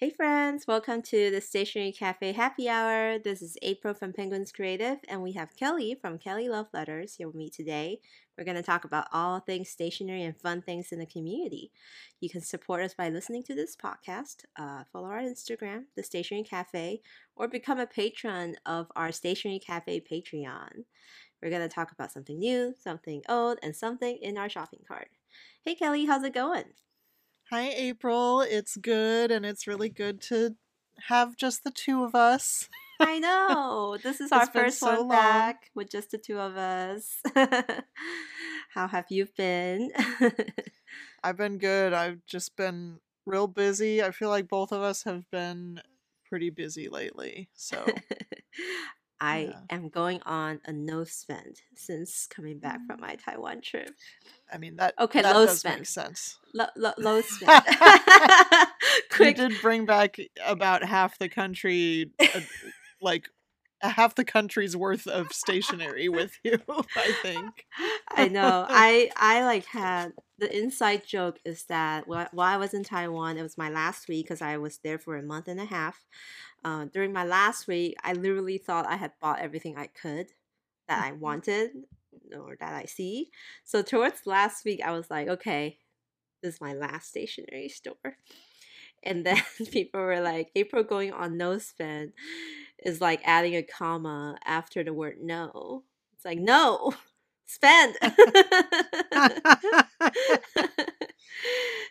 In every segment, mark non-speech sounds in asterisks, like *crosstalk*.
Hey friends, welcome to the Stationery Cafe Happy Hour. This is April from Penguins Creative, and we have Kelly from Kelly Love Letters here with me today. We're going to talk about all things stationery and fun things in the community. You can support us by listening to this podcast, uh, follow our Instagram, The Stationery Cafe, or become a patron of our Stationery Cafe Patreon. We're going to talk about something new, something old, and something in our shopping cart. Hey Kelly, how's it going? Hi, April. It's good, and it's really good to have just the two of us. I *laughs* know. This is our first so one long. back with just the two of us. *laughs* How have you been? *laughs* I've been good. I've just been real busy. I feel like both of us have been pretty busy lately. So, I Yeah. am going on a no spend since coming back from my Taiwan trip. I mean that Okay, that low spend. make sense. Lo- lo- low *laughs* spend. *laughs* You did bring back about half the country, uh, like half the country's worth of stationery with you. *laughs* I think. I know. *laughs* I I like had the inside joke is that while, while I was in Taiwan, it was my last week because I was there for a month and a half. Uh, during my last week, I literally thought I had bought everything I could that I Mhm. wanted or that I see. So towards last week, I was like, okay, this is my last stationery store. And then *laughs* people were like, April going on no spend is like adding a comma after the word no. It's like, no, *laughs* spend.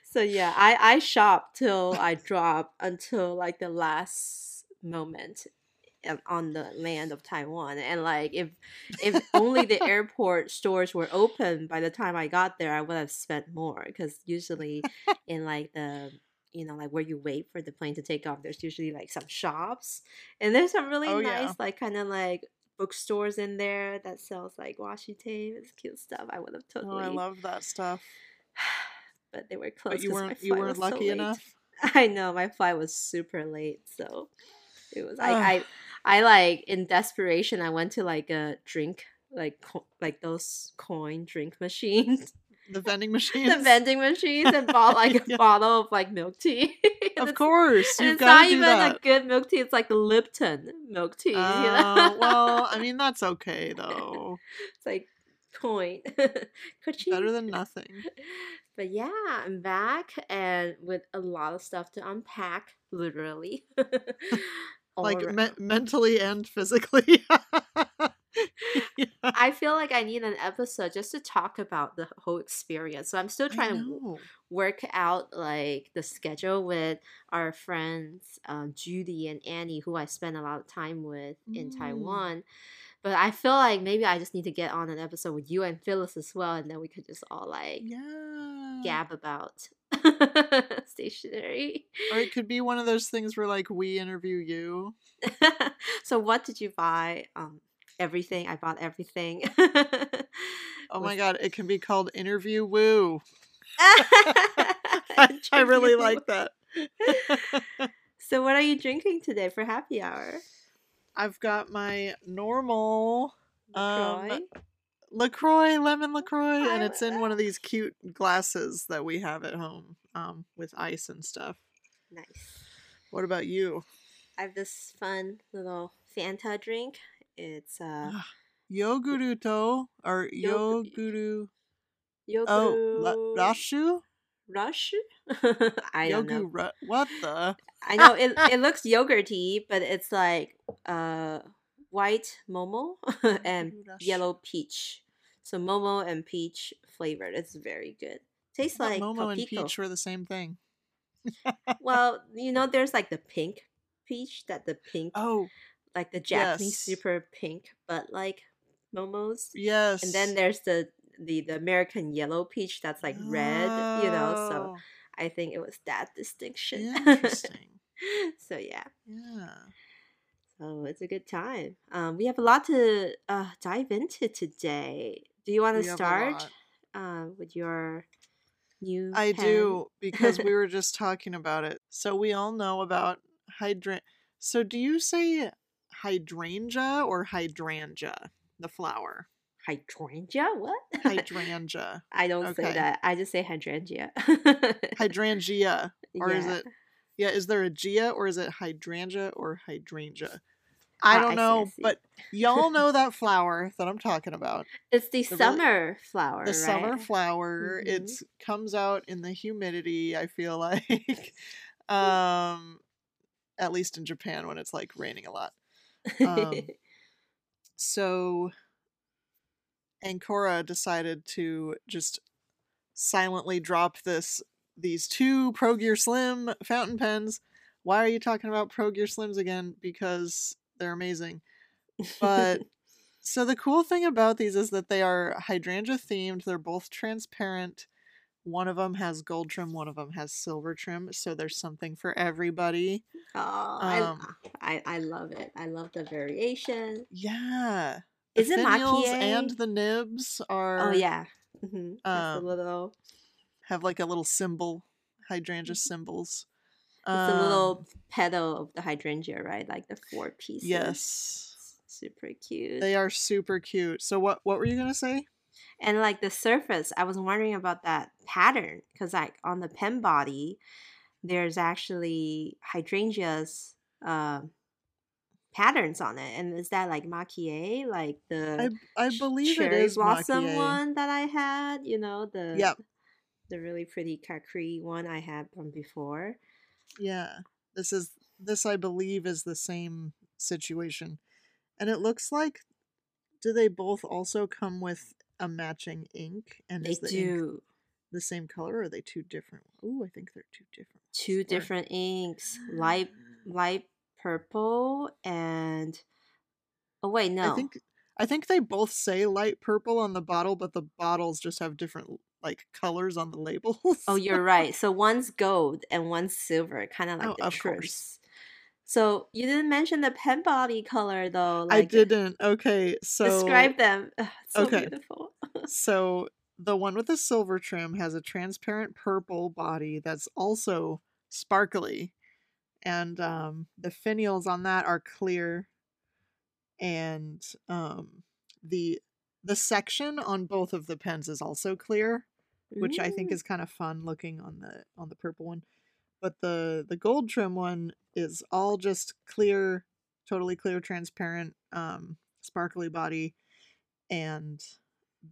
so yeah, I I shop till I drop until like the last moment on the land of Taiwan. And like if if only the *laughs* airport stores were open by the time I got there, I would have spent more because usually in like the you know like where you wait for the plane to take off, there's usually like some shops and there's some really Oh, nice yeah. like kind of like bookstores in there that sells like washi tape. It's cute stuff. I would have totally. oh, I love that stuff. *sighs* but they were closed. But you weren't you weren't was so lucky enough. *laughs* I know my flight was super late, so it was. I, I *sighs* I like in desperation. I went to like a drink like co- like those coin drink *laughs* machines, The *laughs* vending machines. the vending machines, and bought like a *laughs* Yeah. bottle of like milk tea. *laughs* Of course, you've it's got not even that. a good milk tea. It's like Lipton milk tea. you know? Uh, well, I mean that's okay though. it's like point. Better than nothing. But yeah, I'm back and with a lot of stuff to unpack, literally. Like me- mentally and physically. *laughs* Yeah. I feel like I need an episode just to talk about the whole experience. So I'm still trying to work out like the schedule with our friends um, Judy and Annie, who I spend a lot of time with in Mm. Taiwan. But I feel like maybe I just need to get on an episode with you and Phyllis as well, and then we could just all like Yeah. gab about *laughs* stationery. Or it could be one of those things where like we interview you. *laughs* so what did you buy? Um, everything. I bought everything. *laughs* Oh my god, it can be called interview woo. *laughs* *laughs* I, I really like that. So what are you drinking today for happy hour? I've got my normal Um, LaCroix? LaCroix, lemon LaCroix, and it's in one of these cute glasses that we have at home um, with ice and stuff. nice. What about you? I have this fun little Fanta drink. It's uh Yoguruto or Yogu- Yoguru? yogurt Oh, la- Rashu? rush. *laughs* I don't know. Ru- What the? I know it. *laughs* It looks yogurty, but it's like uh white momo *laughs* and rush. yellow peach. So momo and peach flavored. It's very good. Tastes like Momo and Peach were the same thing. Well, you know, there's like the pink peach that the pink, Oh, like the Japanese yes. super pink, but like momos. yes. And then there's the the the American yellow peach that's like red. You know, so Oh, I think it was that distinction. Interesting. *laughs* so yeah. yeah. So it's a good time. Um, we have a lot to uh, dive into today. Do you want to start uh, with your new? I pen? do *laughs* because we were just talking about it. So we all know about hydrant. So do you say hydrangea or hydrangea? The flower. Hydrangea? What? Hydrangea. *laughs* I don't say that. I just say hydrangea. Hydrangea. *laughs* Or is it Yeah, is there a Gia or is it hydrangea or hydrangea? I don't I see, I know, see. but y'all know that *laughs* flower that I'm talking about. It's the, the really- summer flower, The right? summer flower. Mhm. It's comes out in the humidity, I feel like. um at least in Japan when it's like raining a lot. Um, *laughs* So Ancora decided to just silently drop this these two Pro Gear Slim fountain pens. Why are you talking about Pro Gear Slims again? Because they're amazing. But *laughs* so the cool thing about these is that they are hydrangea themed. They're both transparent. One of them has gold trim, one of them has silver trim, so there's something for everybody. oh, I, um, I I love it. I love the variation. Yeah. The Is it maki-e? and the nibs are Oh yeah. hmm um, a little. have like a little symbol, hydrangea symbols. It's a Um, little petal of the hydrangea, right? Like the four pieces. Yes. Super cute. They are super cute. So what what were you gonna say? And like the surface, I was wondering about that pattern because like on the pen body, there's actually hydrangeas uh, patterns on it, and is that like maki-e, like the I I believe it cherry is blossom maki-e. one that I had? You know the Yep. the really pretty kakri one I had from before. Yeah. This is this I believe is the same situation. And it looks like do they both also come with a matching ink? And They is the do the same color or are they two different? Oh, I think they're two different. two different inks, light ah. light purple and oh wait no I think I think they both say light purple on the bottle, but the bottles just have different like colors on the *laughs* labels. Oh, you're right. So one's gold and one's silver, kind of like Oh, the of course. So you didn't mention the pen body color though. I didn't. Okay, so describe them. Ugh, so Okay. beautiful. *laughs* so the one with the silver trim has a transparent purple body that's also sparkly, and um, the finials on that are clear, and um, the the section on both of the pens is also clear, which I think is kind of fun looking on the on the purple one. But the the gold trim one is all just clear, totally clear, transparent, um, sparkly body, and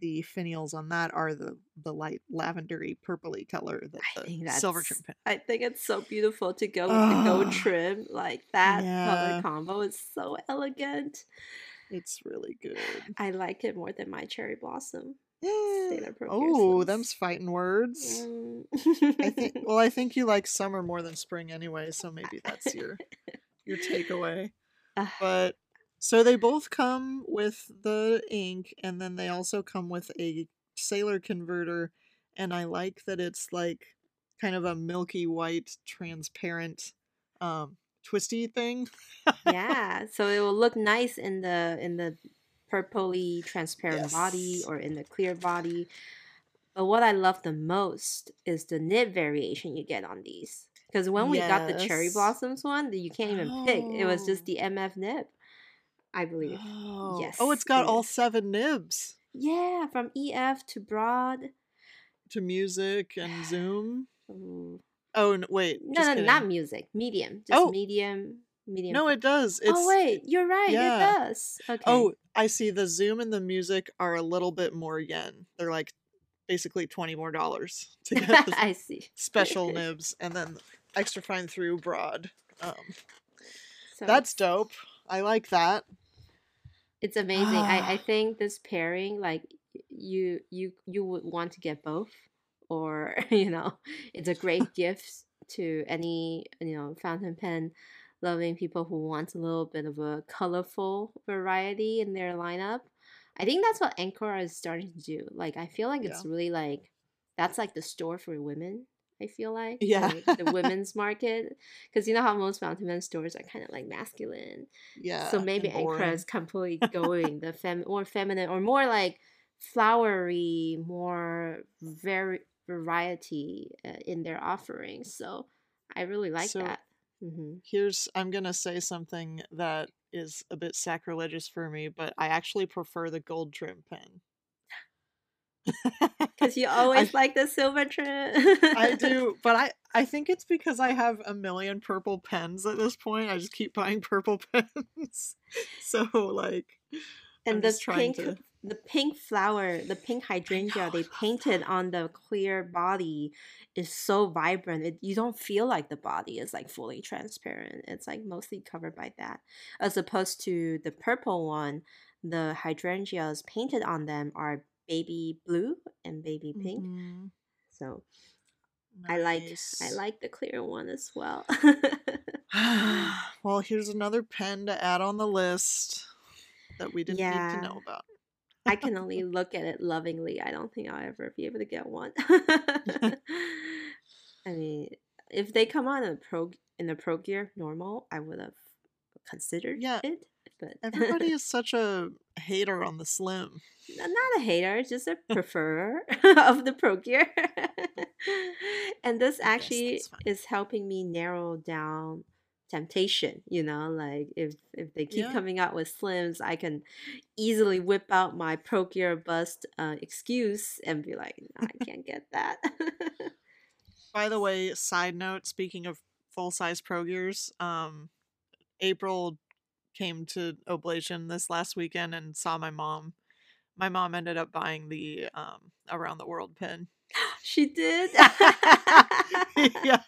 the finials on that are the the light lavendery purpley color that I the silver trim pen. I think it's so beautiful to go with the gold trim. Like that yeah. color combo is so elegant. It's really good. I like it more than my cherry blossom. Yeah. Sailor Pro Gear *gasps* Oh, them's fighting words. Mm. I think. *laughs* Well, I think you like summer more than spring anyway, so maybe that's your *laughs* your takeaway. Ah. But so they both come with the ink, and then they also come with a sailor converter, and I like that it's like kind of a milky white, transparent, um, twisty thing. yeah so it will look nice in the in the purpley transparent body or in the clear body but what i love the most is the nib variation you get on these because when we got the cherry blossoms one you can't even pick it was just Oh. the mf nib i believe Oh, oh Yes, oh, it's got it all is. seven nibs yeah from ef to broad to music and Zoom. Ooh. Oh n- wait, no no kidding. not music medium just Oh. medium medium No, it does. It's oh wait you're right yeah. it does okay Oh, I see. The Zoom and the music are a little bit more yen. They're like basically twenty more dollars to get *laughs* the i see special *laughs* nibs, and then extra fine through broad. Um, So that's dope. I like that. It's amazing. I, I *sighs* think this pairing, like you you you would want to get both, or *laughs* you know, it's a great gift to any you know fountain pen loving people who want a little bit of a colorful variety in their lineup. I think that's what Ancora is starting to do. Like I feel like it's really like that's like the store for women. I feel like Yeah. like, the women's market because you know how most fountain pen stores are kind of like masculine Yeah. so maybe boring. is completely *laughs* going the fem more feminine or more like flowery, more very variety uh, in their offerings. So I really like So- that. Hmm Here's I'm gonna say something that is a bit sacrilegious for me, but I actually prefer the gold trim pen. *laughs* Because you always I, like the silver trim. I *laughs* do, but I I think it's because I have a million purple pens at this point. I just keep buying purple *laughs* pens. so like, and I'm the pink to... the pink flower, the pink hydrangea they painted on the clear body is so vibrant. It, you don't feel like the body is like fully transparent. It's like mostly covered by that, as opposed to the purple one. The hydrangeas painted on them are baby blue and baby pink. Mm-hmm. So nice. I like I like the clear one as well. *sighs* *laughs* well, here's another pen to add on the list that we didn't yeah. need to know about. I *laughs* can only look at it lovingly. I don't think I'll ever be able to get one. *laughs* *laughs* I mean, if they come on in a pro in the pro gear normal, I would have considered yeah. it. But everybody is such a hater on the slim. Not a hater, just a preferer of the pro gear. and this actually is helping me narrow down temptation you know like if if they keep yeah. coming out with slims i can easily whip out my pro gear bust uh, excuse and be like no, i can't get that. *laughs* By the way side note speaking of full size pro gears um april came to oblation this last weekend and saw my mom. My mom ended up buying the um around the world pin she did. *laughs* yeah.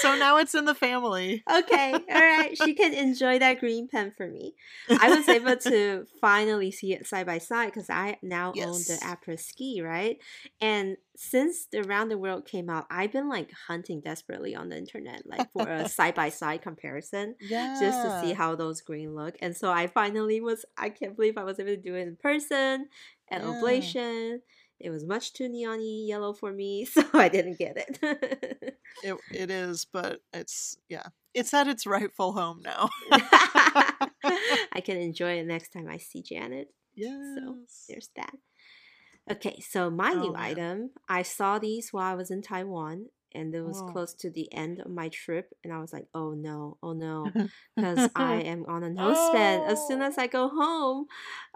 So now it's in the family. okay. All right. She can enjoy that green pen for me. I was able *laughs* to finally see it side by side because I now yes. own the après ski, right? And since the Around the World came out, I've been like hunting desperately on the internet, like for a side by side comparison, yeah. just to see how those green look. And so I finally was, I can't believe I was able to do it in person at yeah. Oblation it was much too neony yellow for me, *laughs* so I didn't get it. *laughs* it it is, but it's yeah, it's at its rightful home now. *laughs* I can enjoy it next time I see Janet. Yeah. So there's that. Okay, so my oh, new man. item, I saw these while I was in Taiwan, and it was Whoa. close to the end of my trip, and I was like, "Oh no, oh no," because I am on a no spend as soon as I go home.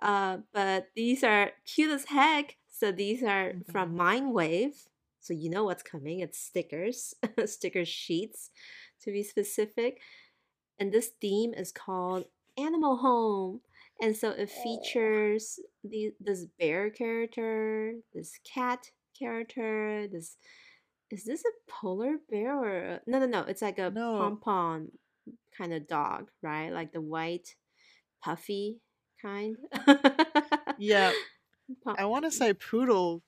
Uh, but these are cute as heck. So these are mm-hmm. from Mindwave. So you know what's coming. It's stickers, *laughs* sticker sheets to be specific. And this theme is called Animal Home. And so it features the, this bear character, this cat character, this is this a polar bear or a, no no no it's like a no. pom pom kind of dog right like the white puffy kind yeah I want to say poodle.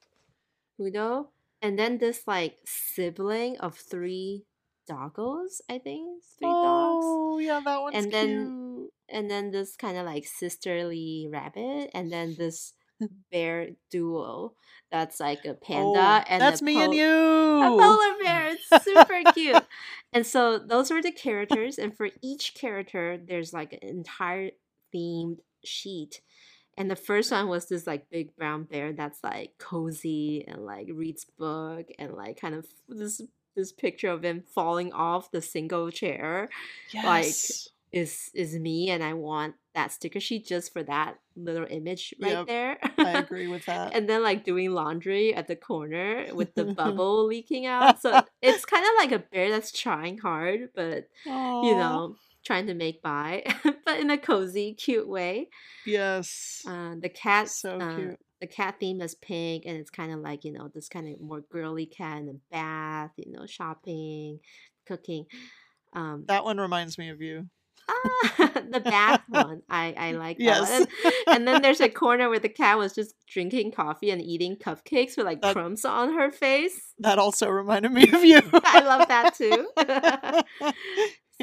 Poodle, and then this like sibling of three doggos. I think three oh, dogs. Oh yeah, that one's and then cute. and then this kind of like sisterly rabbit, and then this bear duo that's like a oh, panda oh, and that's me and you a polar bear it's *laughs* super cute and so those were the characters and for each character there's like an entire themed sheet and the first one was this like big brown bear that's like cozy and like reads book and like kind of this this picture of him falling off the single chair. Yes. Like is is me and I want that sticker sheet just for that little image right yep, there. I *laughs* agree with that. and then like doing laundry at the corner with the *laughs* bubble leaking out. So it's kind of like a bear that's trying hard, but Aww. you know, trying to make by, *laughs* but in a cozy, cute way. Yes. Uh, the cat. So uh, cute. The cat theme is pink, and it's kind of like you know this kind of more girly cat in the bath, you know, shopping, cooking. Um, that one reminds me of you. Ah, *laughs* the bath *laughs* one. I, I like that yes. And, and, then there's a corner where the cat was just drinking coffee and eating cupcakes with like that, crumbs on her face. That also reminded me of you. I love that too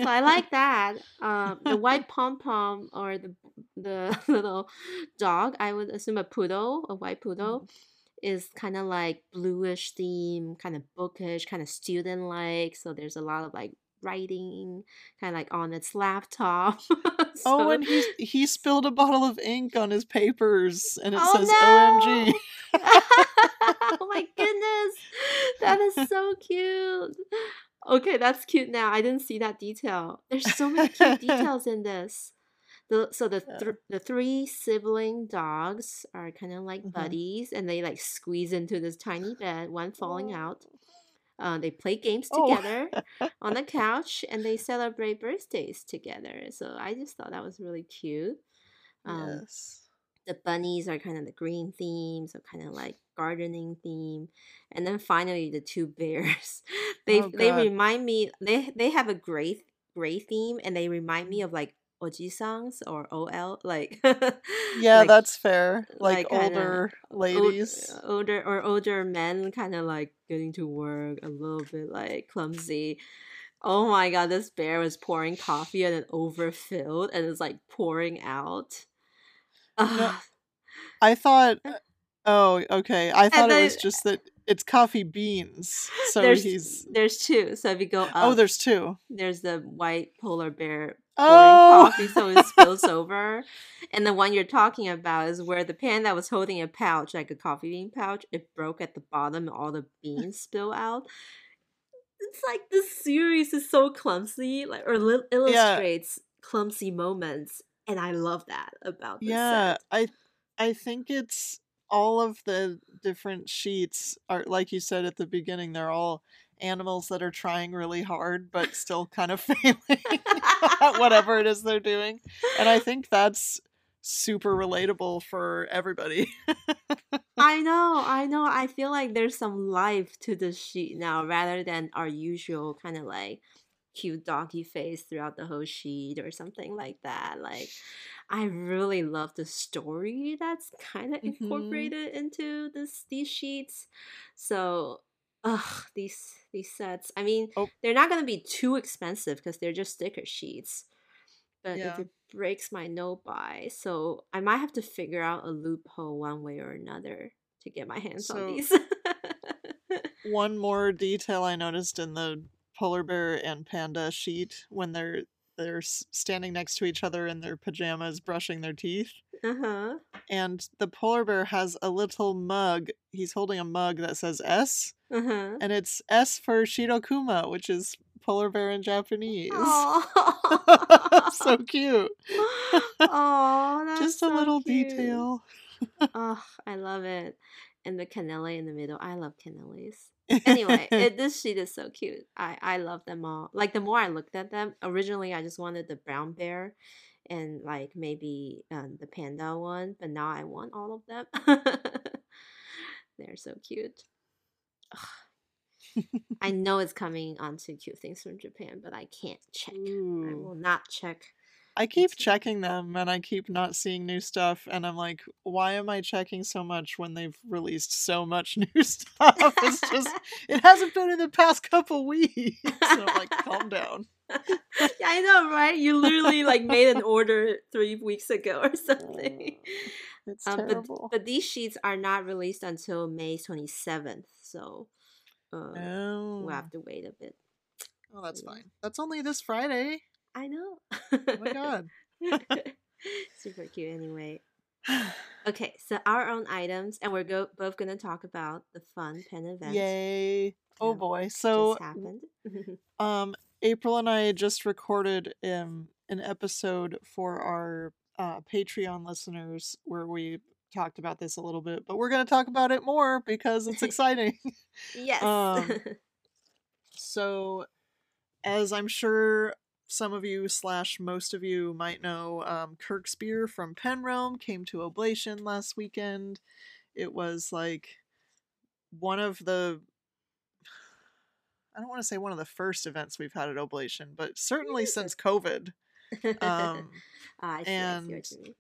so I like that. Um, the white pom pom or the the *laughs* little dog, I would assume a poodle, a white poodle, mm-hmm. is kind of like bluish theme, kind of bookish, kind of student like. So there's a lot of like writing, kind of like on its laptop. *laughs* so, oh, and he he spilled a bottle of ink on his papers, and it oh, says no! OMG. *laughs* oh my goodness, that is so cute. Okay, that's cute now. I didn't see that detail. There's so many cute *laughs* details in this. The, so the th- the three sibling dogs are kind of like Mhm. buddies, and they like squeeze into this tiny bed, one falling out. Oh. Uh, they play games Oh. together on the couch, and they celebrate birthdays together. So I just thought that was really cute. Um, yes. the bunnies are kind of the green theme, so kind of like gardening theme. And then finally the two bears. *laughs* they Oh, they remind me they they have a gray gray theme and they remind me mm-hmm. of like ojisans or OL like *laughs* Yeah, like that's fair. Like, like older old- ladies. older or older men kind of like getting to work a little bit like clumsy. Oh my god, this bear was pouring coffee and it overfilled and it's like pouring out. Ugh. I thought. *laughs* Uh, Oh, okay. I thought it was just that it's coffee beans. *gasps* So there's he's. there's two. So if you go oh, up, Oh, there's two. there's the white polar bear pouring Oh, coffee so it spills over, and the one you're talking about is where the pan that was holding a pouch like a coffee bean pouch. It broke at the bottom, and all the *laughs* beans spill out. It's like this series is so clumsy, like or li- illustrates clumsy moments, and I love that about this yeah. set. I, I think it's all of the different sheets are like you said at the beginning. They're all animals that are trying really hard but still *laughs* kind of *laughs* failing at whatever it is they're doing, and I think that's super relatable for everybody. *laughs* I know, I know. I feel like there's some life to the sheet now rather than our usual kind of like cute doggy face throughout the whole sheet or something like that. Like, I really love the story that's kind of Mhm. incorporated into this these sheets. So, ugh, these these sets. I mean, Oh. they're not gonna be too expensive because they're just sticker sheets. But Yeah. if it breaks my no buy, so I might have to figure out a loophole one way or another to get my hands So- on these. *laughs* One more detail I noticed in the polar bear and panda sheet when they're they're standing next to each other in their pajamas brushing their teeth uh huh. and the polar bear has a little mug he's holding a mug that says S Uh huh. and it's S for Shirokuma which is polar bear in Japanese *laughs* so *laughs* cute oh, *laughs* that's just a so little cute. detail Oh, I love it. And the cannella in the middle. I love cannellis. Anyway, *laughs* it, this sheet is so cute. I I love them all. Like the more I looked at them, originally I just wanted the brown bear, and like maybe um, the panda one, but now I want all of them. *laughs* They're so cute. I *laughs* know it's coming onto cute things from Japan, but I can't check. I will not check. I keep checking them and I keep not seeing new stuff and I'm like, why am I checking so much when they've released so much *laughs* new stuff? It's just *laughs* it hasn't been in the past couple weeks. *laughs* And I'm like, calm down. yeah, I know, right? You literally like made an order three weeks ago or something. It's Um, but terrible. but these sheets are not released until May twenty seventh, so uh, oh. we'll have to wait a bit. oh, that's yeah. fine. That's only this Friday. I know. Oh my god. *laughs* Super cute. Anyway, *sighs* okay. So our own items, and we're go- both gonna talk about the fun pen event. Yay. Oh boy. So happened. *laughs* um April and I just recorded um an episode for our uh, Patreon listeners where we talked about this a little bit, but we're going to talk about it more because it's *laughs* exciting. yes. Um, so, as I'm sure some of you slash most of you might know, um, Kirk Spear from Pen Realm came to Oblation last weekend. It was like one of the I don't want to say one of the first events we've had at Oblation, but certainly since COVID. *laughs* Um, Ah, I see, and what you mean.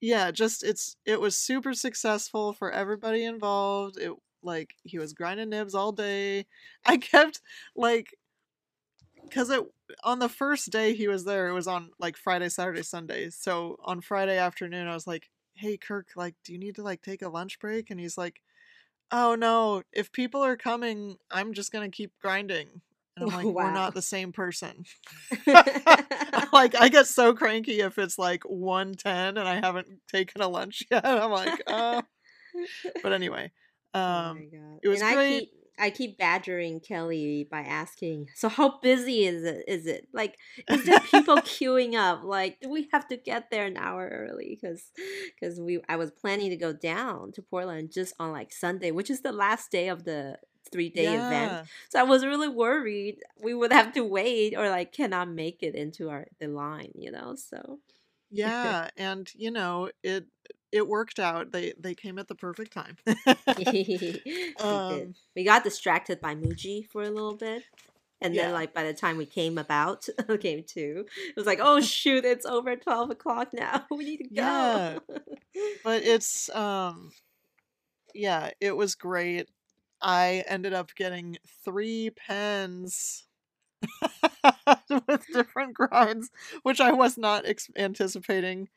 yeah, just it's it was super successful for everybody involved. It like he was grinding nibs all day. I kept like because it on the first day he was there, it was on like Friday, Saturday, Sunday. So on Friday afternoon, I was like, "Hey, Kirk, like, do you need to like take a lunch break?" And he's like, "Oh no, if people are coming, I'm just gonna keep grinding." And I'm like, "We're not the same person." *laughs* *laughs* like I get so cranky if it's like 110 and I haven't taken a lunch *laughs* yet. I'm like, uh but anyway. oh Um god! it was and great. I keep badgering Kelly by asking, so how busy is it? Is it like is there people *laughs* queuing up? Like, do we have to get there an hour early? Because because we I was planning to go down to Portland just on like Sunday, which is the last day of the three day Yeah. event. So I was really worried we would have to wait or like cannot make it into our the line, you know. So Yeah, and you know, it it worked out. They they came at the perfect time. *laughs* *laughs* we. Um, We got distracted by Muji for a little bit. And then, like, by the time we came about, *laughs* came to, it was like, oh, shoot, it's over 12 o'clock now. We need to go. Yeah. but it's um yeah, it was great. I ended up getting 3 pens with different grinds, which I was not ex- anticipating.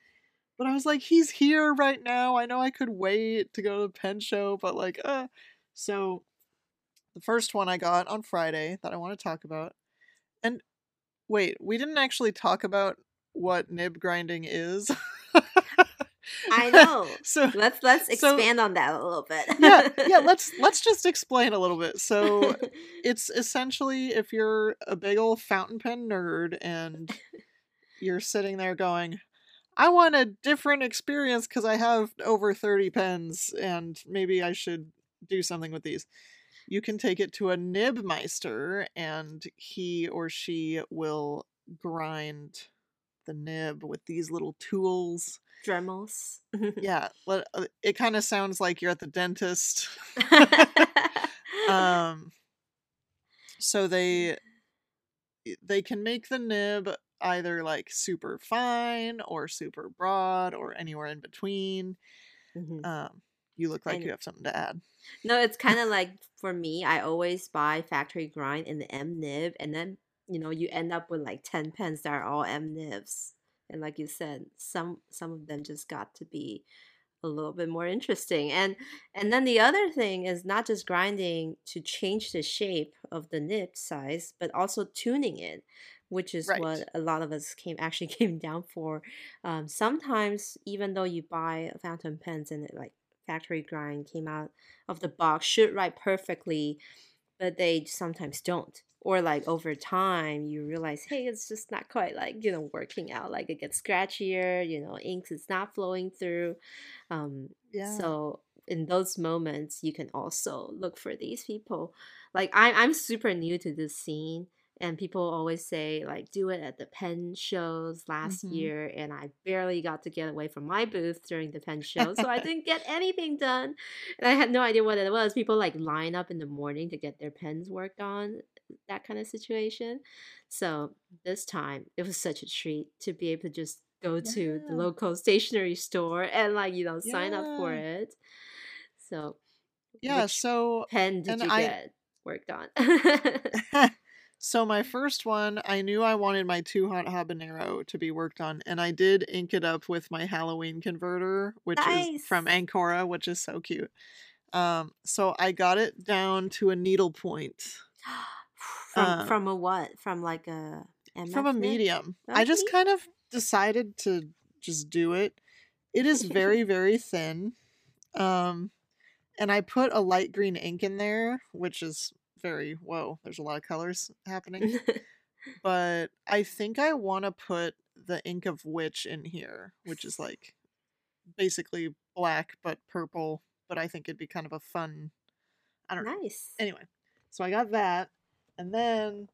But I was like, he's here right now. I know I could wait to go to the pen show, but like, uh. So the first one I got on Friday that I want to talk about. And wait, we didn't actually talk about what nib grinding is. I *laughs* know. So Let's let's So- expand on that a little bit. yeah, yeah, *laughs* let's let's just explain a little bit. So *laughs* it's essentially if you're a big old fountain pen nerd and you're sitting there going, I want a different experience because I have over 30 pens and maybe I should do something with these. You can take it to a nibmeister and he or she will grind the nib with these little tools. Dremels. Yeah, uh, it kind of sounds like you're at the dentist. *laughs* *laughs* um so they they can make the nib either like super fine or super broad or anywhere in between Mhm. um you look like you have something to add No, it's *laughs* kind of like for me, I always buy factory grind in the M nib, and then you know you end up with like ten pens that are all M nibs, and like you said, some some of them just got to be a little bit more interesting. And and then the other thing is not just grinding to change the shape of the nib size, but also tuning it, which is Right. what a lot of us came actually *laughs* came down for. Um, sometimes even though you buy fountain pens and it like factory grind came out of the box should write perfectly, but they sometimes don't. Or like over time, you realize, hey, it's just not quite like you know working out. Like it gets scratchier, you know, inks is not flowing through. Um, yeah so in those moments, you can also look for these people. Like I'm, I'm super new to this scene, and people always say like do it at the pen shows last Mhm. year, and I barely got to get away from my booth during the pen show, so I didn't get *laughs* anything done, and I had no idea what it was. People like line up in the morning to get their pens worked on, that kind of situation. So this time, it was such a treat to be able to just go to the local *laughs* stationery store and like you know sign up for it. So yeah so pen did you I- get worked on? *laughs* so my first one i knew i wanted my two hot habanero to be worked on and i did ink it up with my halloween converter which is from Nice. ancora which is so cute um so i got it down to a needle point *gasps* from Uh, from a what? From like a from a MF medium. A I just kind of decided to just do it. It is very *laughs* very thin. Um and I put a light green ink in there, which is very whoa, there's a lot of colors happening. *laughs* but I think I want to put the ink of witch in here, which is like basically black but purple, but I think it'd be kind of a fun I don't know nice. anyway, so I got that, and then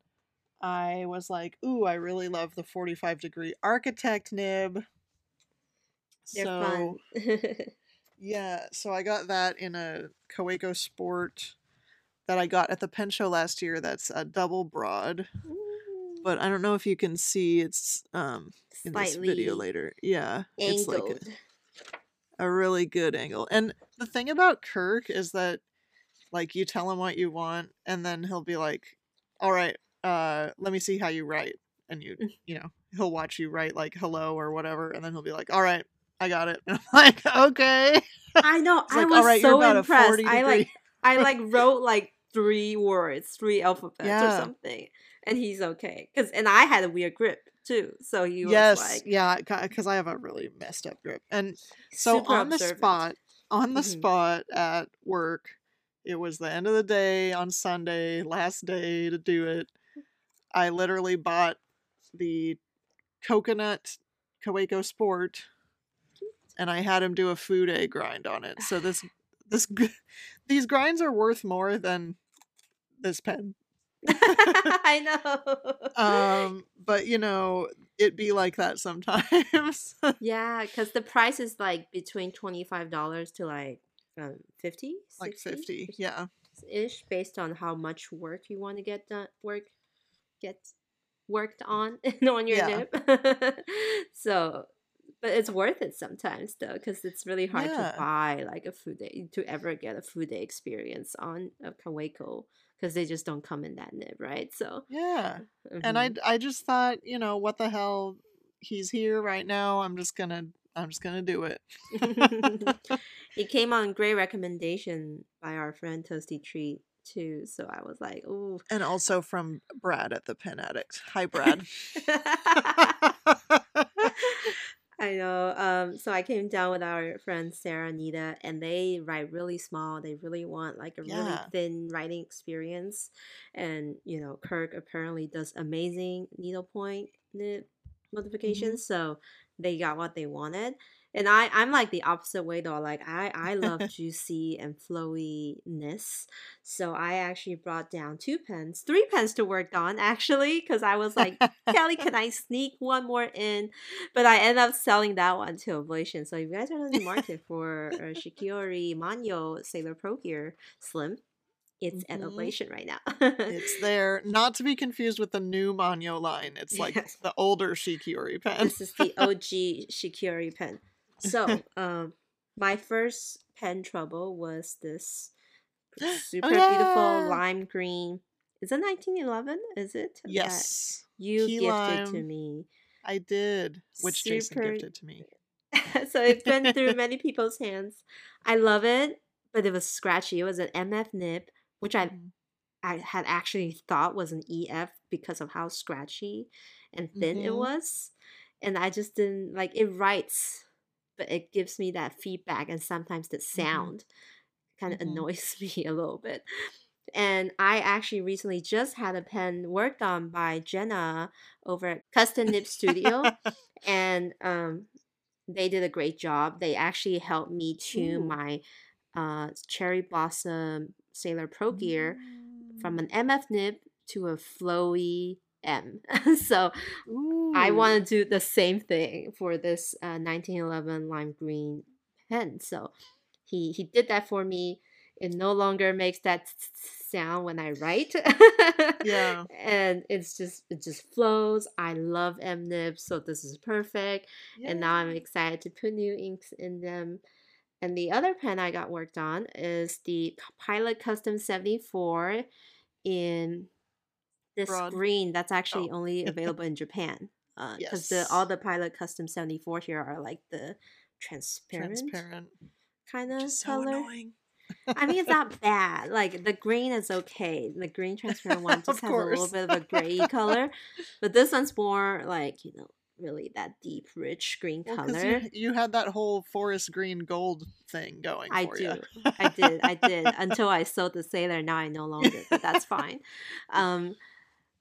I was like, "Ooh, I really love the 45 degree architect nib." They're so *laughs* yeah, so I got that in a Kaweco Sport that I got at the pen show last year. That's a double broad, but I don't know if you can see it's um in this video later. Yeah, it's like a, a really good angle. And the thing about Kirk is that like you tell him what you want and then he'll be like, "All right, uh let me see how you write." And you Mm. you know, he'll watch you write like hello or whatever and then he'll be like, "All right, I got it." *laughs* And I'm like, "Okay." I know. It's I like, was "All right, you're so impressed. 40 I like I like *laughs* wrote like three words, three alphabets or something, and he's okay. Cause and I had a weird grip too, so he was yes, like yeah, cuz I have a really messed up grip. And so on the spot, on the Mhm. spot at work, it was the end of the day on Sunday, last day to do it. I literally bought the coconut Kaweco Sport and I had him do a fude grind on it. So this this *laughs* these grinds are worth more than this pen. *laughs* I know. Um, but you know, it be like that sometimes. *laughs* yeah, because the price is like between twenty five dollars to like um, 50 like 50 yeah ish based on how much work you want to get done work get worked on *laughs* on your yeah. nib so but it's worth it sometimes though because it's really hard yeah. to buy like a fude to ever get a fude experience on a kaweco because they just don't come in that nib right? So yeah mm-hmm. and i i just thought you know what the hell he's here right now i'm just gonna i'm just gonna do it. *laughs* *laughs* It came on great recommendation by our friend toasty treat too so i was like oh and also from brad at the pen addict. Hi *laughs* brad I know. Um, so I came down with our friends Sarah and Nita, and they write really small. They really want like a really thin writing experience. And you know, Kirk apparently does amazing needlepoint nib Mm-hmm. modifications. So they got what they wanted and I I'm like the opposite way though. Like I I love *laughs* juicy and flowiness, so I actually brought down two pens, three pens to work on actually, because I was like, Kelly, can I sneak one more in? But I end up selling that one to Oblation. So if you guys are on the market for a Shikiori Manyo Sailor Pro Gear Slim, it's mm-hmm. at Oblation right now. it's there, not to be confused with the new Manyo line. It's like the older Shikiori pen. This is the OG *laughs* Shikiori pen. So, *laughs* um, my first pen trouble was this oh, super oh, yeah. beautiful lime green. Is it 1911? Is it? Yes. That you Key gifted lime. to me. I did, which super... Jason gifted to me. *laughs* so it's been through *laughs* many people's hands. I love it, but it was scratchy. It was an MF nib, which I mm-hmm. I had actually thought was an EF because of how scratchy and thin mm-hmm. it was. And I just didn't like it writes but it gives me that feedback and sometimes the mm-hmm. sound mm-hmm. kind of mm-hmm. annoys *laughs* me a little bit. And I actually recently just had a pen worked on by Jenna over at Custom Nib Studio. *laughs* and um, they did a great job. They actually helped me tune Ooh. my uh, Cherry Blossom Sailor Pro Gear mm. from an MF nib to a flowy M. *laughs* so Ooh. I want to do the same thing for this uh, 1911 lime green pen. So he he did that for me. It no longer makes that sound when I write. yeah. *laughs* And it's just it just flows. I love M nibs, so this is perfect. Yeah. And now I'm excited to put new inks in them. And the other pen I got worked on is the Pilot Custom 74 in this Broad. green that's actually oh. only *laughs* available in Japan. Because uh, yes. the all the Pilot Custom 74 here are like the transparent, transparent. kind of color. Annoying. I mean, it's *laughs* not bad. Like the green is okay. The green transparent one *laughs* just has a little bit of a gray color, but this one's more like you know really that deep, rich green well, color. You, you, had that whole forest green gold thing going. I do. I did. I did until I sold the sailor. Now I no longer, but that's fine. Um,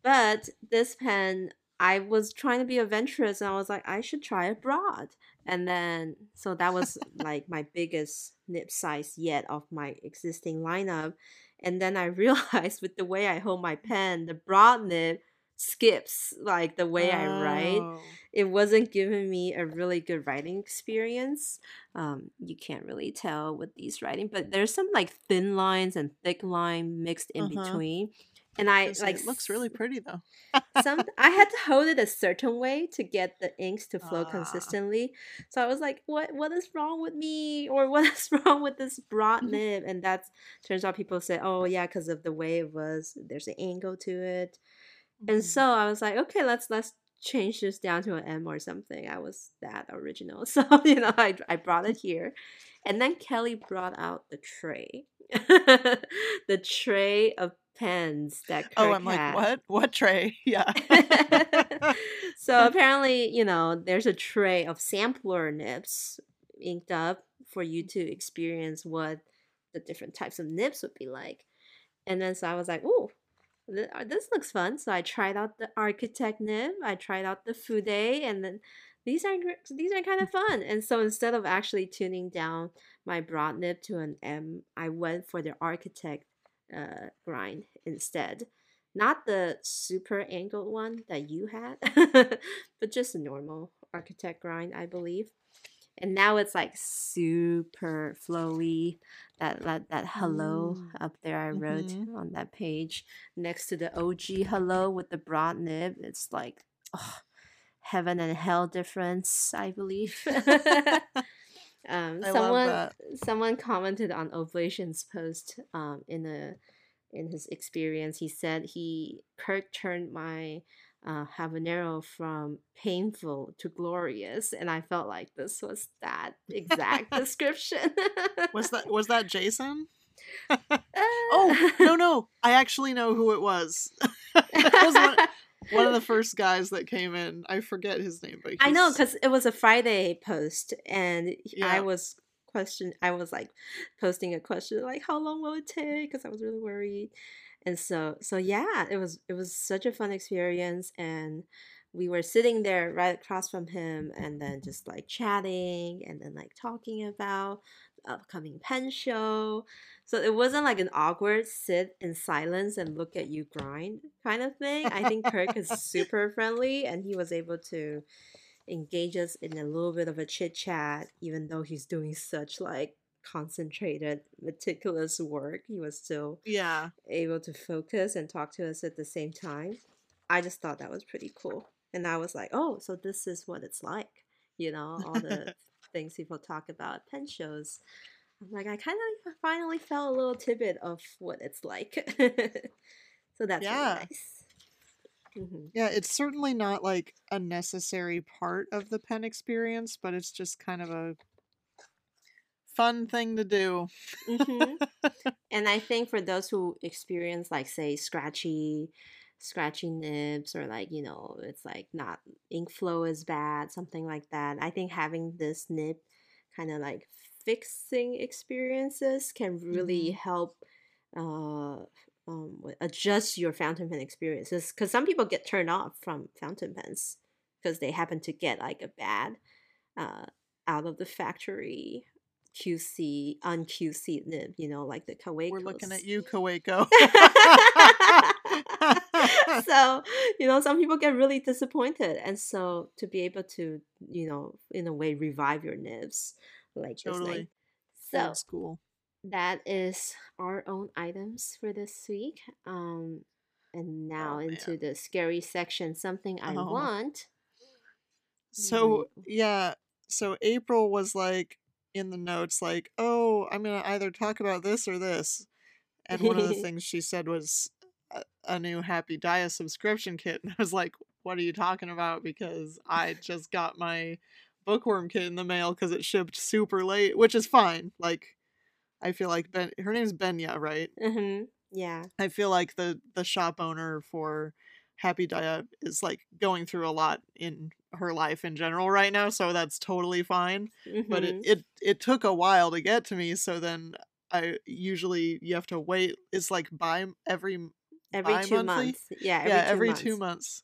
but this pen, I was trying to be adventurous and I was like, I should try a broad. And then, so that was like my biggest nib size yet of my existing lineup. And then I *laughs* realized with the way I hold my pen, the broad nib skips like the way oh. I write. It wasn't giving me a really good writing experience. Um, you can't really tell with these writing, but there's some like thin lines and thick line mixed in uh-huh. between and I like it looks really pretty though. some *laughs* I had to hold it a certain way to get the inks to flow ah. consistently. So I was like, what what is wrong with me? Or what is *laughs* wrong with this broad *laughs* nib? And that's turns out people say, oh yeah, because of the way it was, there's an angle to it. Mm-hmm. And so I was like, okay, let's let's change this down to an M or something. I was that original. So, you know, I I brought it here. And then Kelly brought out the tray. the tray of pens that oh, Kirk Oh, I'm had. like, what? What tray? *laughs* Yeah. *laughs* so *laughs* apparently, you know, there's a tray of sampler nibs inked up for you mm. to experience what the different types of nibs would be like. And then so I was like, oh, this looks fun. So I tried out the architect nib, I tried out the fude, and then these are these are kind of fun. And so instead of actually tuning down my broad nib to an M, I went for the architect uh, grind instead. Not the super angled one that you had, *laughs* but just a normal architect grind, I believe. And now it's like super flowy. That that, that hello mm. up there I wrote mm-hmm. on that page next to the OG hello with the broad nib. It's like oh, heaven and hell difference, I believe. *laughs* um, someone someone commented on Oblation's post um, in a in his experience. He said he Kirk turned my uh, habanero from painful to glorious, and I felt like this was that exact *laughs* description. was that was that Jason? *laughs* Uh, oh no no! I actually know who it was. *laughs* it was one, one, of the first guys that came in. I forget his name, but I know because it was a Friday post, and yeah. I was question. I was like posting a question like, "How long will it take?" Because I was really worried and so so yeah it was it was such a fun experience and we were sitting there right across from him and then just like chatting and then like talking about upcoming pen show so it wasn't like an awkward sit in silence and look at you grind kind of thing i think kirk is *laughs* super friendly and he was able to engage us in a little bit of a chit chat even though he's doing such like concentrated, meticulous work, he was still yeah able to focus and talk to us at the same time. I just thought that was pretty cool. And I was like, oh, so this is what it's like. You know, all the *laughs* things people talk about pen shows. I'm like, I kind of finally felt a little tidbit of what it's like. *laughs* so that's yeah. really nice. Mm-hmm. Yeah, it's certainly not like a necessary part of the pen experience, but it's just kind of a fun thing to do. mm-hmm. *laughs* And I think for those who experience, like, say, scratchy, scratchy nibs, or like, you know, it's like not ink flow is bad, something like that. I think having this nib kind of like fixing experiences can really mm-hmm. help uh, um, adjust your fountain pen experiences. Because some people get turned off from fountain pens because they happen to get like a bad uh, out of the factory QC on QC nib, you know, like the Kaweco. We're looking at you, Kaweco. *laughs* *laughs* *laughs* *laughs* so, you know, some people get really disappointed. And so to be able to, you know, in a way revive your nibs like totally. So cool. That is our own items for this week. Um and now oh, into the scary section, something I oh. want. So yeah, so April was like, in the notes like, "Oh, I'm going to either talk about this or this." And one of the *laughs* things she said was a, new Happy Dia subscription kit. And I was like, "What are you talking about?" Because I just got my bookworm kit in the mail because it shipped super late, which is fine. Like, I feel like Ben, her name's Benya, right? Mm-hmm. Yeah. I feel like the the shop owner for Happy Dia is like going through a lot in her life in general right now, so that's totally fine. Mm-hmm. But it, mm-hmm. it it took a while to get to me, so then I usually you have to wait. It's like by every every bi-monthly? two months. Yeah, every yeah, two every months. two months.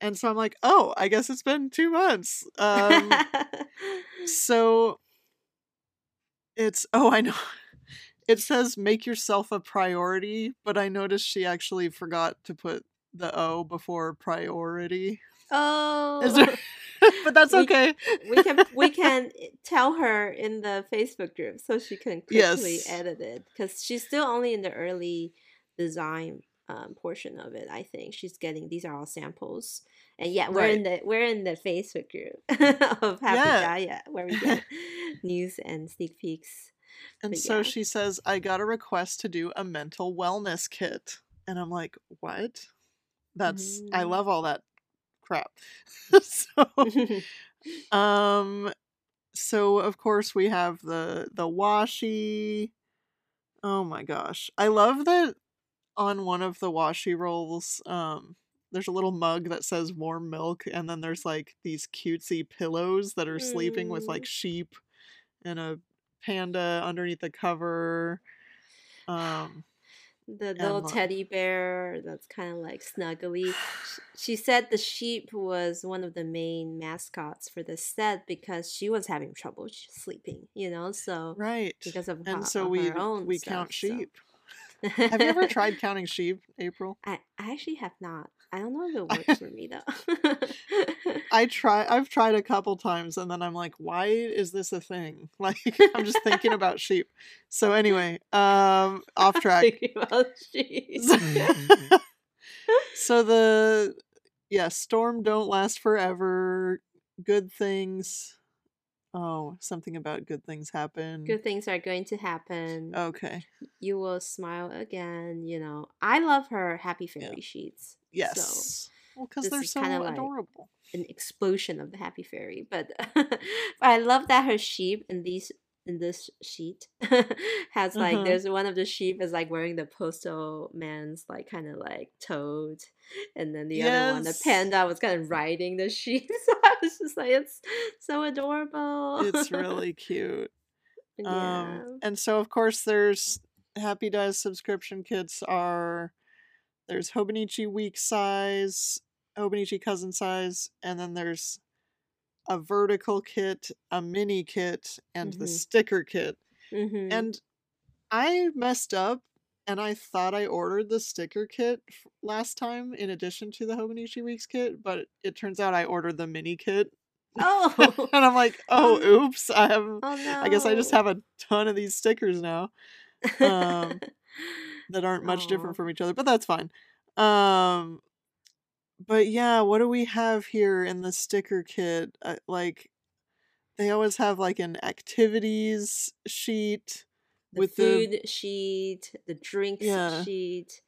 And so I'm like, oh, I guess it's been two months. Um, *laughs* so it's oh, I know. *laughs* It says make yourself a priority, but I noticed she actually forgot to put the O before priority. Oh, there... *laughs* but that's we, okay. we can we can tell her in the Facebook group so she can quickly yes. edit it because she's still only in the early design um, portion of it. I think she's getting these are all samples, and yeah, we're right. in the we're in the Facebook group *laughs* of Happy yeah. where we *laughs* get news and sneak peeks. And but so yeah. she says, "I got a request to do a mental wellness kit," and I'm like, "What?" That's mm. I love all that crap. *laughs* so um so of course we have the the washi. Oh my gosh. I love that on one of the washi rolls um there's a little mug that says warm milk and then there's like these cutesy pillows that are mm. sleeping with like mm. sheep and a panda underneath the cover Um, the little teddy bear that's kind of like snuggly. She said the sheep was one of the main mascots for the set because she was having trouble sleeping, you know, so right. because of, and so we we stuff, count sheep. Have you ever *laughs* tried counting sheep, April? I, I actually have not. I don't know if it works for *laughs* me though. I *laughs* try. I've tried a couple times, and then I'm like, why is this a thing? Like, I'm just thinking about sheep. So anyway, um, off track. Thinking about sheep. so the yeah, storm don't last forever. Good things. Oh, something about good things happen. Good things are going to happen. Okay. You will smile again. You know, I love her happy Yeah. fairy sheets. Yes. well, because they're so kinda like- adorable. an explosion of the happy fairy but but *laughs* i love that her sheep in these in this sheet *laughs* has like Uh-huh. there's one of the sheep is like wearing the postal man's like kind of like toad and then the other one the panda was kind of *laughs* riding the sheep *laughs* so i was just like it's so adorable It's really cute. yeah Um, and so of course there's Happy Dies subscription kits are there's Hobonichi week size, Hobonichi cousin size, and then there's a vertical kit, a mini kit, and the Mhm. sticker kit. Mhm. And I messed up and I thought I ordered the sticker kit f- last time in addition to the Hobonichi Weeks kit, but it turns out I ordered the mini kit. oh *laughs* and I'm like, *laughs* oh, Oh. oops, I have oh no I guess I just have a ton of these stickers now um, *laughs* that aren't much Aw. different from each other, but that's fine. Um, but yeah, what do we have here in the sticker kit? Uh, like, they always have like an activities sheet the with the food sheet, the drinks Yeah. sheet.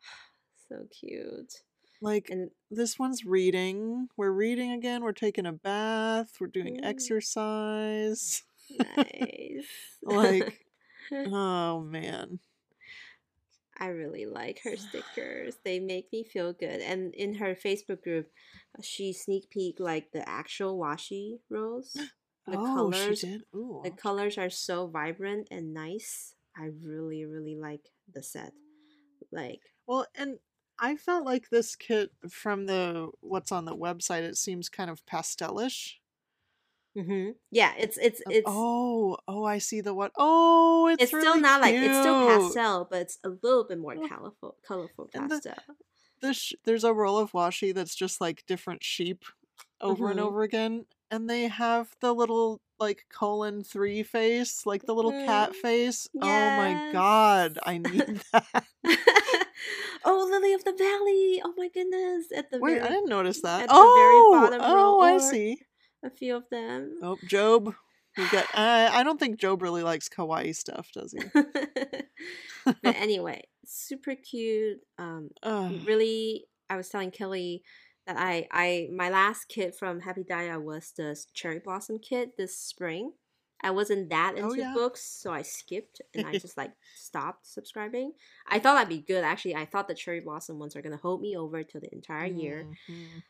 *sighs* So cute. like And this one's reading. We're reading again. We're taking a bath. We're doing Mm. exercise. *laughs* nice. Like, *laughs* oh man. I really like her *sighs* stickers. They make me feel good. And in her Facebook group, she sneak peek like the actual washi rolls. *gasps* The oh, colors she did. Ooh. the colors are so vibrant and nice. I really, really like the set. Like Well, and I felt like this kit from the what's on the website. It seems kind of pastelish. Hmm yeah, it's it's Uh, it's oh, oh, I see the what. Oh, it's, it's still really not like it's still pastel, but it's a little bit more Oh. colorful colorful And the- pastel. The sh- there's a roll of washi that's just like different sheep over and Mhm. over again, and they have the little like colon three face, like the little cat Mhm. face. Oh my god, I *laughs* need that. *laughs* oh, Lily of the Valley! Oh my goodness! At the Wait, very, I didn't notice that. at the very Oh, bottom row, oh, I see. A few of them. Oh, Job. We got. I I don't think Job really likes kawaii stuff, does he? *laughs* but *laughs* anyway, super cute. Um, Ugh. really, I was telling Kelly that I, I, my last kit from Happy Dia was the cherry blossom kit this spring. I wasn't that into Oh, yeah. books, so I skipped and I *laughs* just like stopped subscribing. I thought that'd be good. Actually, I thought the cherry blossom ones are gonna hold me over till the entire year. Mhm.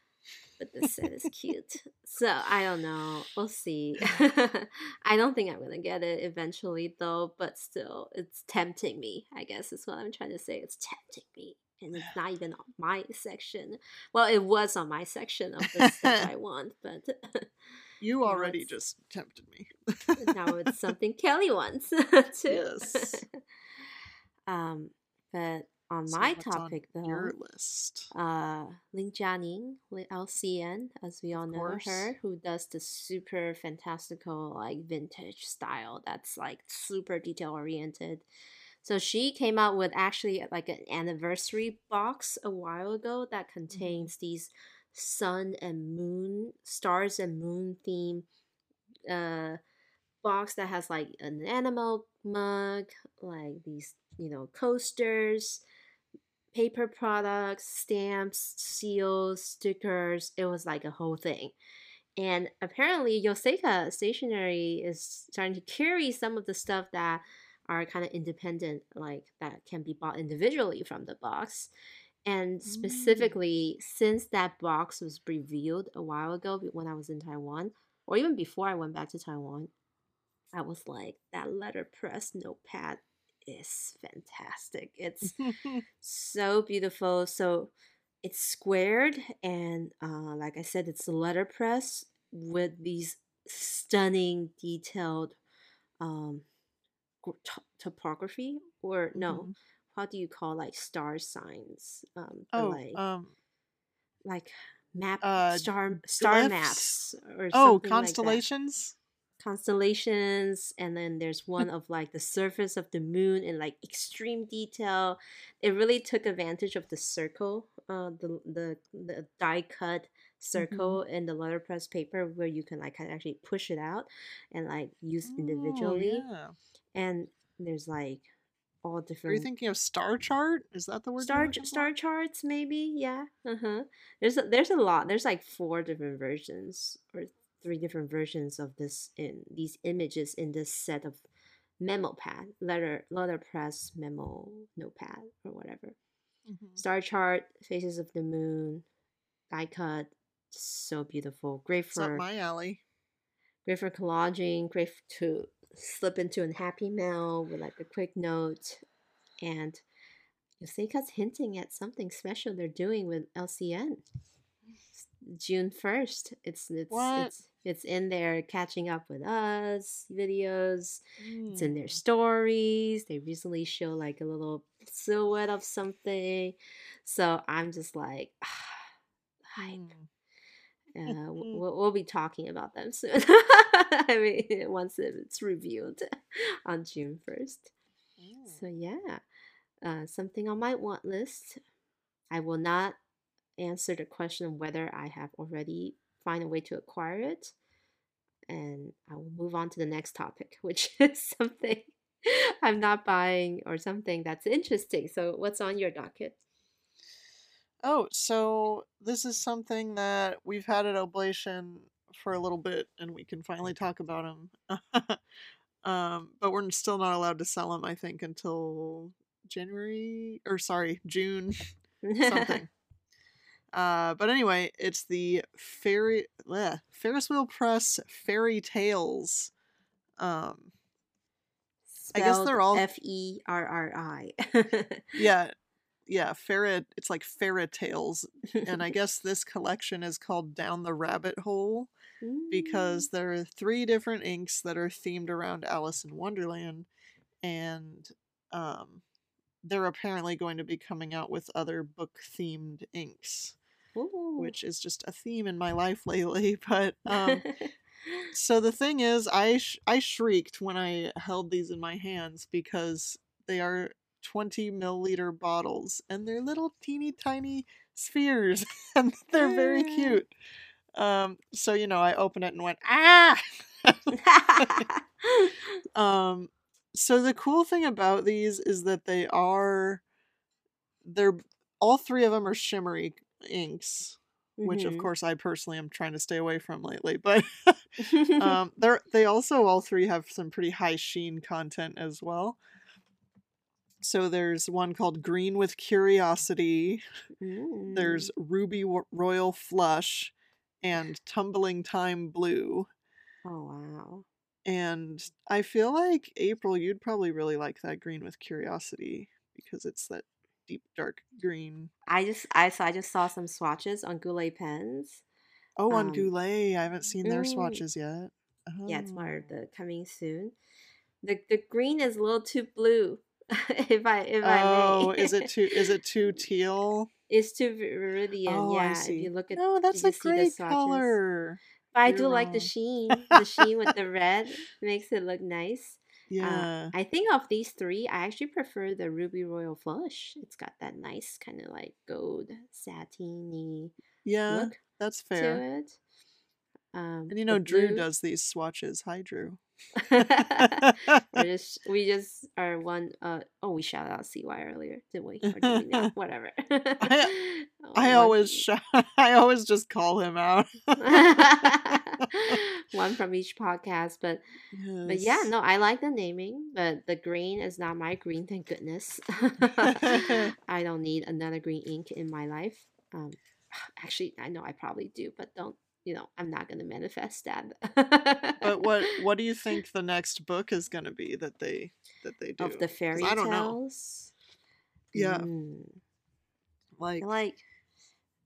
But this set is cute. So I don't know. We'll see. *laughs* *laughs* I don't think I'm gonna get it eventually though, but still it's tempting me, I guess is what I'm trying to say. It's tempting me. And it's not even on my section. Well, it was on my section of the stuff I *laughs* want, but You already just tempted me. now it's something Kelly wants too. Yes. um, but on So my what's on topic though, Your list. uh Lin Chia Ning, Lin LCN, as we all Of know course. her, who does the super fantastical like vintage style that's like super detail oriented. So she came out with actually like an anniversary box a while ago that Mm-hmm. contains these sun and moon, stars and moon theme uh box that has like an animal mug, like these, you know, coasters, paper products, stamps, seals, stickers. It was like a whole thing. And apparently, Yoseka Stationery is starting to carry some of the stuff that are kind of independent, like that can be bought individually from the box. And mm. specifically, since that box was revealed a while ago when I was in Taiwan, or even before I went back to Taiwan, I was like, that letterpress notepad is fantastic. It's *laughs* so beautiful. So it's squared, and uh, like I said, it's a letterpress with these stunning, detailed um, topography, or no, mm-hmm. how do you call like star signs? Um, oh, like, um, like map uh, star star glyphs? maps or oh constellations. Like constellations and then there's one of like the surface of the moon in like extreme detail it really took advantage of the circle uh the the, the die cut circle mm-hmm. in the letterpress paper where you can like actually push it out and like use individually oh, yeah. and there's like all different. Are you thinking of star chart? Is that the word? Star star charts, maybe. Yeah. Uh huh. There's a, there's a lot. There's like four different versions or three different versions of this in these images in this set of memo pad letter letterpress memo notepad or whatever. Mm-hmm. Star chart, faces of the moon, die cut, so beautiful. Great for my alley. Great for collaging. Great to slip into a happy mail with like a quick note, and Yoseka's hinting at something special they're doing with LCN. *laughs* June first. It's it's what? it's it's in there catching up with us videos. Mm. It's in their mm. stories. They recently show like a little silhouette of something. So I'm just like *sighs* hype. Mm. Uh, *laughs* we'll, we'll be talking about them soon. *laughs* I mean, once it's revealed *laughs* on June 1st. So, yeah, uh, something on my want list. I will not answer the question whether I have already find a way to acquire it. And I will move on to the next topic, *laughs* which is something I'm not buying or something that's interesting. So, what's on your docket? Oh, so this is something that we've had at Oblation for a little bit, and we can finally talk about them. *laughs* um, but we're still not allowed to sell them, I think, until January or sorry, June *laughs* something. Uh, but anyway, it's the fairy bleh, Ferris Wheel Press Fairy Tales. Um, I guess they're all F E R R I. *laughs* yeah, yeah, ferret. It's like fairy tales, and I *laughs* guess this collection is called Down the Rabbit Hole because there are three different inks that are themed around Alice in Wonderland, and um, they're apparently going to be coming out with other book themed inks, Ooh. which is just a theme in my life lately. *laughs* But um, *laughs* so the thing is, I sh- I shrieked when I held these in my hands because they are 20 milliliter bottles and they're little teeny tiny spheres *laughs* and they're very cute. Um, so you know, I opened it and went, ah um so the cool thing about these is that they are they're all three of them are shimmery inks which of mm-hmm. course I personally am trying to stay away from lately. But *laughs* *laughs* um, they're they also all three have some pretty high sheen content as well. So there's one called Green with Curiosity. Ooh. There's Ruby Royal Flush and Tumbling Time Blue. Oh wow. And I feel like April you'd probably really like that Green with Curiosity because it's that deep dark green. I just I so I just saw some swatches on Goulet pens. Oh, on um, Goulet. I haven't seen their mm. swatches yet. Oh. Yeah, it's more the coming soon. The the green is a little too blue. *laughs* if I if I oh, is it too is it too *laughs* teal? It's too viridian. Oh, yeah, if you look at no, that's a great color. But I do wrong. like the sheen. The sheen with the *laughs* red makes it look nice. Yeah. Uh, I think of these three, I actually prefer the Ruby Royal Flush. It's got that nice kind of like gold satiny yeah, look. That's fair. To it. Um, and you know, Drew blue... does these swatches. Hi, Drew. *laughs* we *laughs* just we just are one. Uh, oh, we shouted out CY earlier, didn't we? Or did we *laughs* Whatever. I, oh, I always sh- I always just call him out. *laughs* one from each podcast, but yes. but yeah, no, I like the naming, but the green is not my green. Thank goodness. *laughs* *laughs* I don't need another green ink in my life. Um, *sighs* actually, I know I probably do, but don't you know, I'm not gonna manifest that. But what what do you think the next book is going to be that they that they do? of the fairy I don't know. tales? Yeah, Mm, like like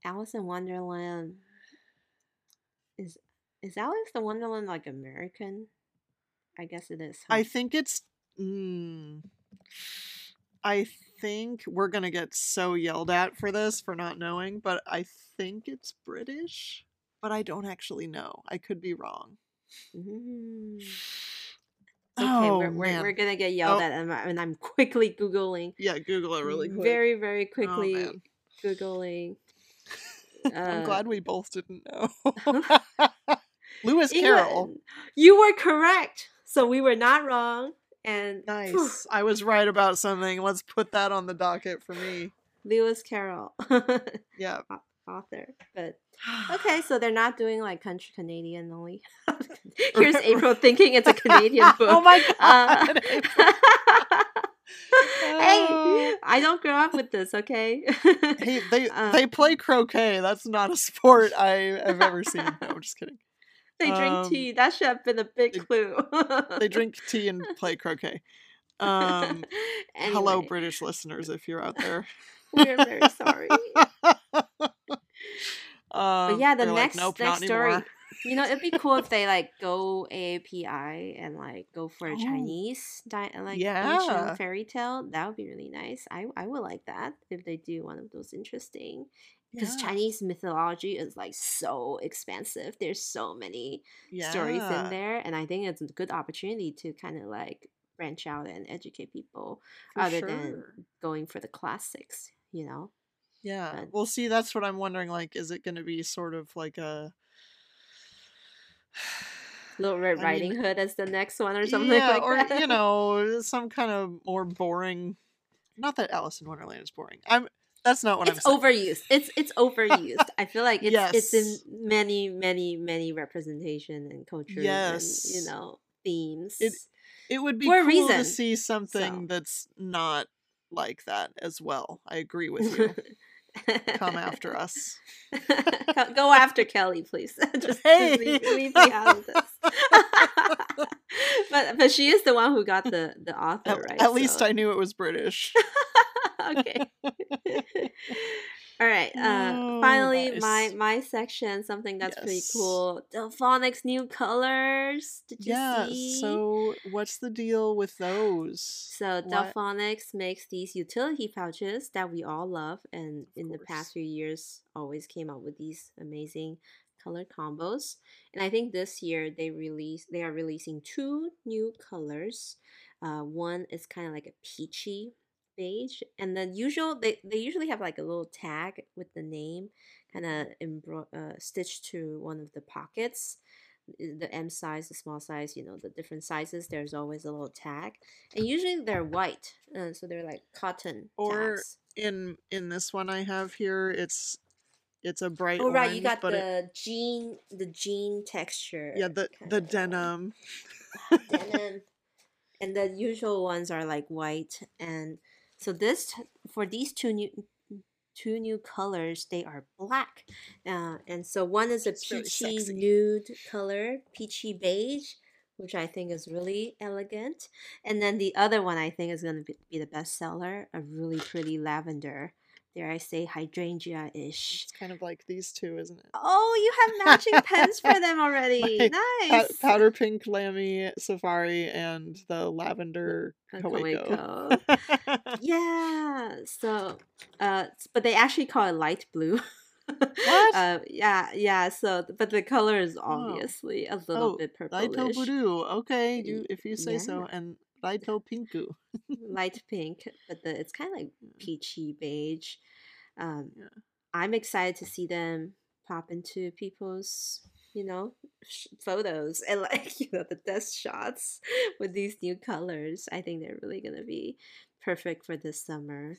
Alice in Wonderland. Is is Alice in Wonderland like American? I guess it is. huh? I think it's. Mm, I think we're gonna get so yelled at for this for not knowing, but I think it's British. But I don't actually know. I could be wrong. Mm. Okay, Oh we're, we're, we're gonna get yelled Oh. at, and I- and I'm quickly googling, Yeah, Google it really quick. very very Oh, quickly man. googling. *laughs* I'm uh, glad we both didn't know. *laughs* *laughs* Lewis England. Carroll. You were correct, so we were not wrong. And phew, Nice. I was right about something. Let's put that on the docket for me. Lewis Carroll, *laughs* Yeah. author. But okay, so they're not doing like country Canadian only. *laughs* Here's *laughs* April thinking it's a Canadian book. oh my Uh, god. hey, Oh. I don't grow up with this, okay? hey, they Uh, they play croquet. That's not a sport I have ever seen. No, I'm just kidding. They drink um, tea. That should have been a big they- clue. They *laughs* drink tea and play croquet. Um, *laughs* hello, British listeners, if you're out there. *laughs* We're very sorry. Um, yeah, the they're like, next- nope, next story. anymore. You know, it'd be cool if they like go AAPI and like go for a Oh. Chinese di- like Yeah. ancient fairy tale. That would be really nice. I I would like that if they do one of those interesting. Because Yeah, Chinese mythology is like so expansive. There's so many stories in there, and I think it's a good opportunity to kind of like branch out and educate people for other sure. than going for the classics. You know. Yeah. But- Well, see, that's what I'm wondering. Like, is it going to be sort of like a. *sighs* Little Red I Riding mean, Hood as the next one or something yeah, like or, that. you know, some kind of more boring. Not that Alice in Wonderland is boring. I'm. That's not what it's I'm saying. overused. It's it's overused. I feel like *laughs* it's it's in many many many representation and cultures and Yes. you know themes. It would be cool to see something so. that's not like that as well. I agree with you. Come after *laughs* us. Go after Kelly, please. *laughs* just, just Hey. leave, leave me out of this. but but she is the one who got the the author At, right. at least I knew it was British. *laughs* okay. All right. Uh, Oh, finally, my my section, something that's pretty cool. Delphonics new colors. Did you yeah. see? So what's the deal with those? So Why- Delphonics makes these utility pouches that we all love, and in the past few years, always came out with these amazing color combos. And I think this year they release they are releasing two new colors. Uh, one is kind of like a peachy beige, and then usual they they usually have like a little tag with the name, kind of embro- uh, stitched to one of the pockets the M size, the small size, you know, the different sizes, there's always a little tag. And usually they're white, uh, so they're like cotton Or tags. in in this one I have here, it's it's a bright Oh right, you got but it, the jean, the jean texture. yeah, the the denim. *laughs* denim. *laughs* and the usual ones are like white, and so this for these two new two new colors they are black. Uh, and so one is a peachy nude color peachy beige which i think is really elegant. And then the other one i think is going to be, be the best seller a really pretty lavender dare i say hydrangea-ish It's kind of like these two, isn't it? oh you have matching pens for them already *laughs* nice powder pink Lamy Safari and the lavender *laughs* yeah so uh but they actually call it light blue *laughs* What? uh yeah yeah so but the color is Oh. obviously a little Oh, bit purplish Budu. Okay, you if you say so. And Raito Pinku. *laughs* light pink but the it's kind of like peachy beige. Um Yeah. i'm excited to see them pop into people's you know sh- photos and like *laughs* you know the desk shots with these new colors. I think they're really gonna be perfect for this summer.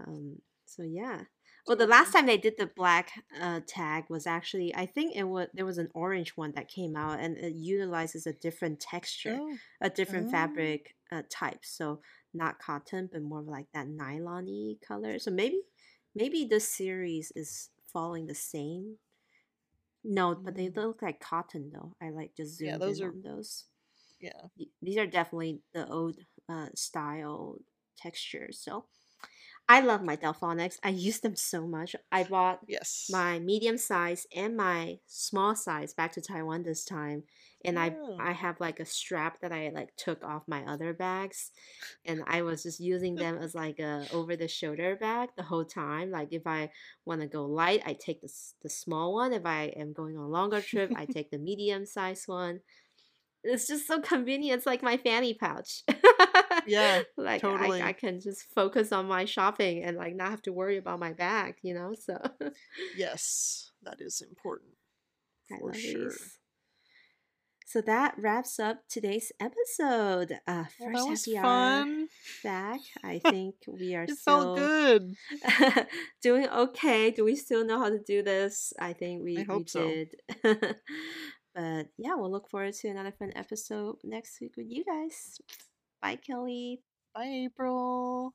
Um so yeah well the last time they did the black uh, tag was actually i think it was there was an orange one that came out and it utilizes a different texture Oh, a different Oh. fabric uh, type so not cotton but more of like that nylon-y color so maybe maybe this series is following the same No, but they Mm. look like cotton though. I like just Yeah, those in are on those. yeah. These are definitely the old uh, style textures. So I love my Delphonics. I use them so much. I bought Yes. my medium size and my small size back to Taiwan this time. And I Oh. I have like a strap that I like took off my other bags and I was just using them as like a over the shoulder bag the whole time. Like if I want to go light, I take the the small one. If I am going on a longer trip, I *laughs* take the medium size one. It's just so convenient. It's like my fanny pouch. Yeah, *laughs* like totally. I, I can just focus on my shopping and like not have to worry about my bag, you know? So Yes, that is important *laughs* for sure. So that wraps up today's episode. Uh, Well, first that was happy hour fun. back. I *laughs* think we are It still felt good. doing okay. Do we still know how to do this? I think we, I we hope so. did. But yeah, we'll look forward to another fun episode next week with you guys. Bye, Kelly. Bye, April.